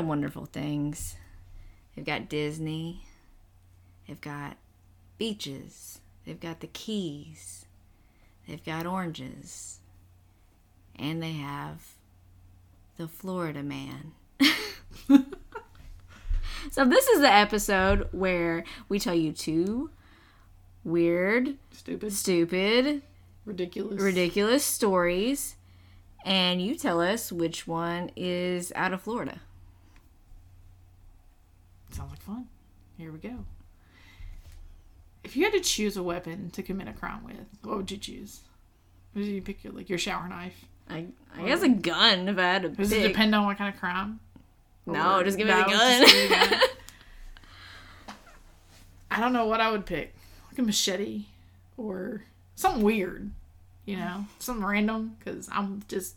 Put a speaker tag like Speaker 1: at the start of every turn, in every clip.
Speaker 1: wonderful things. They've got Disney. They've got beaches. They've got the Keys. They've got oranges. And they have the Florida man. so this is the episode where we tell you two weird,
Speaker 2: Stupid.
Speaker 1: stupid,
Speaker 2: Ridiculous.
Speaker 1: ridiculous stories and you tell us which one is out of Florida.
Speaker 2: Sounds like fun. Here we go. If you had to choose a weapon to commit a crime with, what would you choose? Would you pick your like your shower knife?
Speaker 1: I, I guess a gun if I had to
Speaker 2: Does
Speaker 1: pick.
Speaker 2: it depend on what kind of crime?
Speaker 1: no,
Speaker 2: Or-
Speaker 1: just give me
Speaker 2: No,
Speaker 1: the gun.
Speaker 2: gun. I don't know what I would pick. Like a machete or something weird, you know, something random because I'm just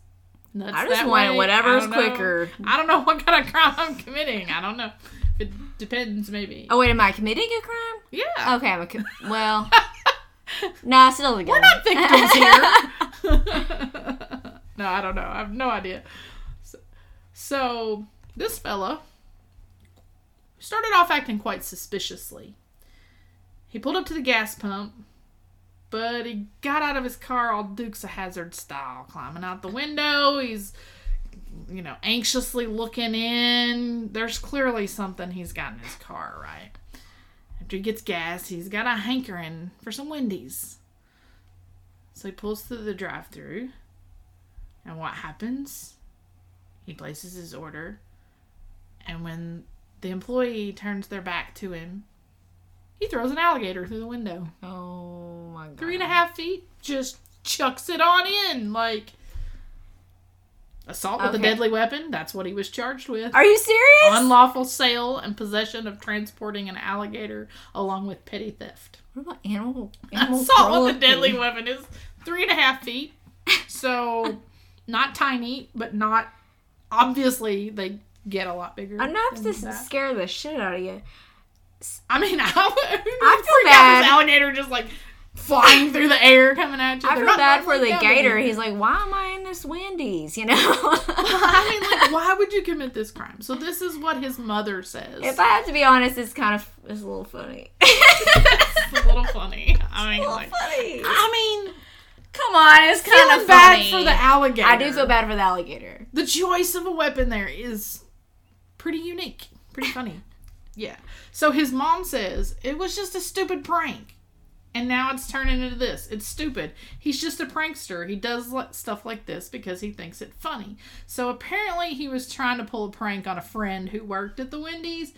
Speaker 2: nuts.
Speaker 1: I just want
Speaker 2: way.
Speaker 1: whatever's
Speaker 2: I
Speaker 1: quicker.
Speaker 2: I don't know what kind of crime I'm committing. I don't know. It depends, maybe.
Speaker 1: oh wait, am I committing a crime?
Speaker 2: Yeah.
Speaker 1: Okay, I'm a com- well. nah, still the.
Speaker 2: We're not victims here. no, I don't know. I have no idea. So, so this fella started off acting quite suspiciously. He pulled up to the gas pump, but he got out of his car all Dukes of Hazzard style, climbing out the window. He's you know, anxiously looking in. There's clearly something he's got in his car, right? After he gets gas, he's got a hankering for some Wendy's. So he pulls through the drive through. And what happens? He places his order. And when the employee turns their back to him, he throws an alligator through the window.
Speaker 1: Oh my god.
Speaker 2: Three and a half feet, just chucks it on in. Like assault with a deadly weapon. That's what he was charged with.
Speaker 1: Are you serious?
Speaker 2: Unlawful sale and possession of transporting an alligator along with petty theft.
Speaker 1: what about animal? animal
Speaker 2: Assault with a deadly weapon is three and a half feet. So not tiny, but not obviously they get a lot bigger.
Speaker 1: Enough to
Speaker 2: that.
Speaker 1: scare the shit out of you.
Speaker 2: I mean, I, I
Speaker 1: feel bad.
Speaker 2: this alligator just like flying through the air coming at you.
Speaker 1: I feel bad for the gator. He's like, why am I in this Wendy's? You know.
Speaker 2: I mean, like, why would you commit this crime? So this is what his mother says.
Speaker 1: If I have to be honest, it's kind of it's a little funny.
Speaker 2: it's a little funny. I mean, like,
Speaker 1: funny.
Speaker 2: I mean,
Speaker 1: Come on, it's kind of
Speaker 2: bad
Speaker 1: funny.
Speaker 2: for the alligator.
Speaker 1: I do feel bad for the alligator.
Speaker 2: The choice of a weapon there is pretty unique, pretty funny. yeah. So his mom says it was just a stupid prank. And now it's turning into this. It's stupid. He's just a prankster. He does stuff like this because he thinks it funny. So apparently he was trying to pull a prank on a friend who worked at the Wendy's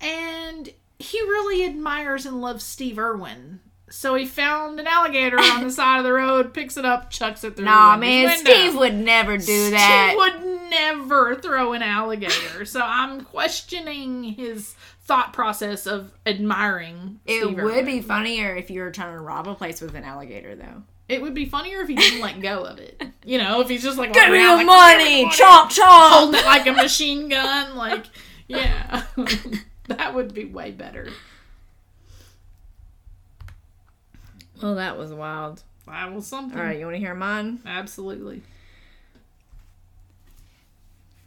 Speaker 2: and he really admires and loves Steve Irwin. So he found an alligator on the side of the road, picks it up, chucks it through
Speaker 1: Nah, man,
Speaker 2: window.
Speaker 1: Steve would never do that.
Speaker 2: Steve would never throw an alligator. so I'm questioning his thought process of admiring.
Speaker 1: it
Speaker 2: Steve
Speaker 1: would
Speaker 2: Irwin.
Speaker 1: be funnier if you were trying to rob a place with an alligator, though.
Speaker 2: It would be funnier if he didn't let go of it. You know, if he's just like
Speaker 1: Give oh, me
Speaker 2: walking around
Speaker 1: the
Speaker 2: like,
Speaker 1: money,
Speaker 2: "Give me
Speaker 1: chomp chomp.
Speaker 2: holding it like a machine gun. Like, yeah, that would be way better.
Speaker 1: Well, that was wild.
Speaker 2: That was something.
Speaker 1: All right, you want to hear mine?
Speaker 2: Absolutely.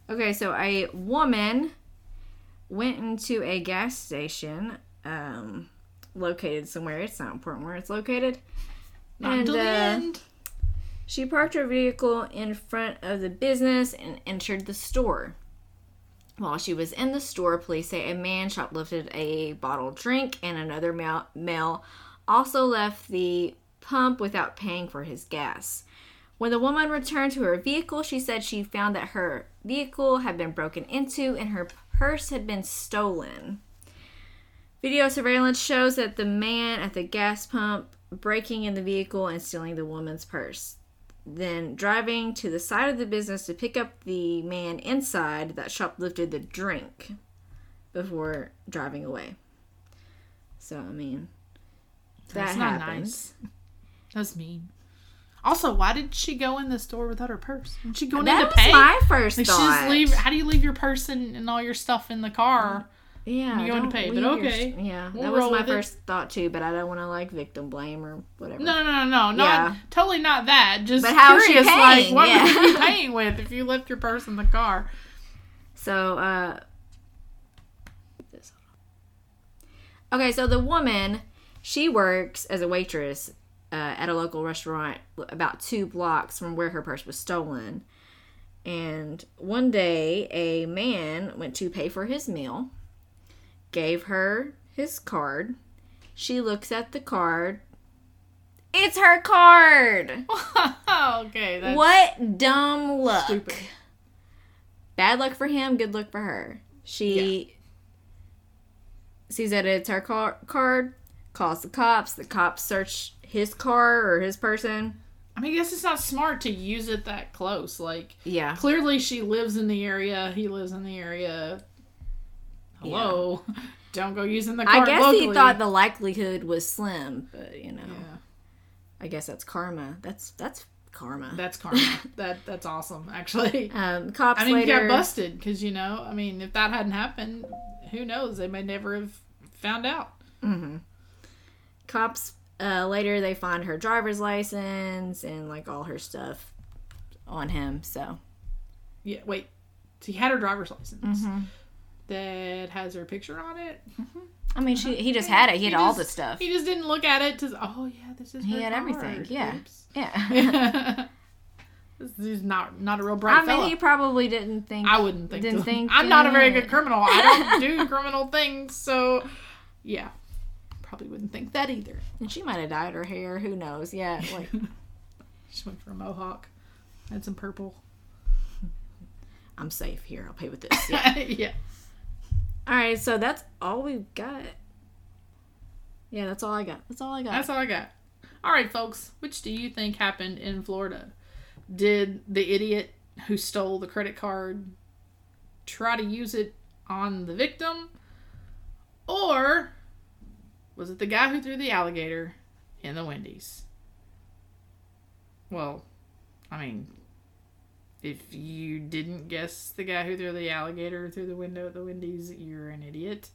Speaker 1: Okay, so a woman went into a gas station um, located somewhere. It's not important where it's located.
Speaker 2: Not
Speaker 1: And, uh,
Speaker 2: end.
Speaker 1: She parked her vehicle in front of the business and entered the store. While she was in the store, police say a man shoplifted a bottled drink and another male, male also left the pump without paying for his gas. When the woman returned to her vehicle, she said she found that her vehicle had been broken into and her purse had been stolen. Video surveillance shows that the man at the gas pump breaking in the vehicle and stealing the woman's purse. Then driving to the side of the business to pick up the man inside that shoplifted the drink before driving away. So, I mean, that
Speaker 2: That's happened.
Speaker 1: not
Speaker 2: nice. That's mean. Also, why did she go in the store without her purse? Did she go in to
Speaker 1: was my first
Speaker 2: Like,
Speaker 1: thought.
Speaker 2: leave. How do you leave your purse and all your stuff in the car?
Speaker 1: yeah,
Speaker 2: you going to pay, but
Speaker 1: your
Speaker 2: okay.
Speaker 1: yeah,
Speaker 2: We'll
Speaker 1: that was my
Speaker 2: it.
Speaker 1: first thought too. But I don't want to like victim blame or whatever.
Speaker 2: No, no, no, no, not
Speaker 1: Yeah.
Speaker 2: totally not that. Just
Speaker 1: But she is
Speaker 2: like what
Speaker 1: Yeah.
Speaker 2: were you paying with if you left your purse in the car?
Speaker 1: So, uh, okay, so the woman she works as a waitress uh, at a local restaurant about two blocks from where her purse was stolen. And one day, a man went to pay for his meal, gave her his card. She looks at the card. It's her card!
Speaker 2: okay, that's
Speaker 1: what dumb luck.
Speaker 2: stupid.
Speaker 1: Bad luck for him, good luck for her. She sees that it's her car- card, calls the cops. The cops search his car or his person.
Speaker 2: I mean, I guess it's not smart to use it that close. Like,
Speaker 1: Yeah.
Speaker 2: clearly she lives in the area. He lives in the area. Hello. Don't go using the car
Speaker 1: I guess
Speaker 2: locally.
Speaker 1: he thought the likelihood was slim, but you know,
Speaker 2: Yeah,
Speaker 1: I guess that's karma. That's that's karma.
Speaker 2: that's karma. that that's awesome, actually.
Speaker 1: um, cops
Speaker 2: I mean,
Speaker 1: later.
Speaker 2: he got busted because you know. I mean, if that hadn't happened, who knows? They may never have found out.
Speaker 1: Cops uh, later they find her driver's license and like all her stuff on him. So
Speaker 2: Yeah. Wait. So he had her driver's license
Speaker 1: Mm-hmm.
Speaker 2: that has her picture on it.
Speaker 1: I mean, she he just had it. He had all
Speaker 2: just-
Speaker 1: the stuff.
Speaker 2: He just didn't look at it to. Oh yeah, this is.
Speaker 1: He
Speaker 2: her
Speaker 1: had
Speaker 2: card.
Speaker 1: everything, yeah.
Speaker 2: Oops.
Speaker 1: Yeah.
Speaker 2: this is not not a real bright
Speaker 1: I mean,
Speaker 2: fella.
Speaker 1: he probably didn't think.
Speaker 2: I wouldn't think.
Speaker 1: Didn't think
Speaker 2: I'm not a very good criminal. I don't do criminal things, so yeah, probably wouldn't think that either.
Speaker 1: And she might have dyed her hair. Who knows? Yeah. Like,
Speaker 2: she went for a mohawk. Had some purple.
Speaker 1: I'm safe here. I'll pay with this. Yeah.
Speaker 2: yeah.
Speaker 1: all right. So that's all we've got. Yeah, that's all I got. That's all I got.
Speaker 2: That's all I got. All right, folks. Which do you think happened in Florida? Did the idiot who stole the credit card try to use it on the victim? Or was it the guy who threw the alligator in the Wendy's? Well, I mean, if you didn't guess the guy who threw the alligator through the window at the Wendy's, you're an idiot.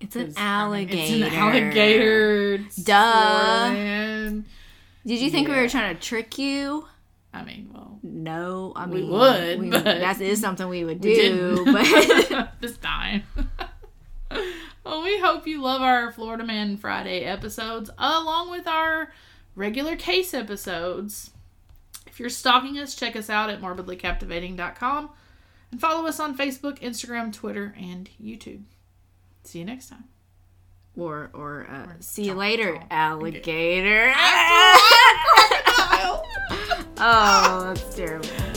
Speaker 1: it's an
Speaker 2: 'Cause, I mean,
Speaker 1: alligator.
Speaker 2: It's an alligator.
Speaker 1: Duh.
Speaker 2: Man.
Speaker 1: Did you think we were trying to trick you?
Speaker 2: I mean, well,
Speaker 1: No, I
Speaker 2: We
Speaker 1: mean
Speaker 2: would, but-
Speaker 1: that is something we would do.
Speaker 2: didn't
Speaker 1: But
Speaker 2: this time. We hope you love our Florida Man Friday episodes along with our regular case episodes. If you're stalking us, check us out at morbidlycaptivating.com and follow us on Facebook, Instagram, Twitter, and YouTube. See you next time.
Speaker 1: or or uh, see you later, alligator.
Speaker 2: Crocodile!
Speaker 1: oh, that's terrible.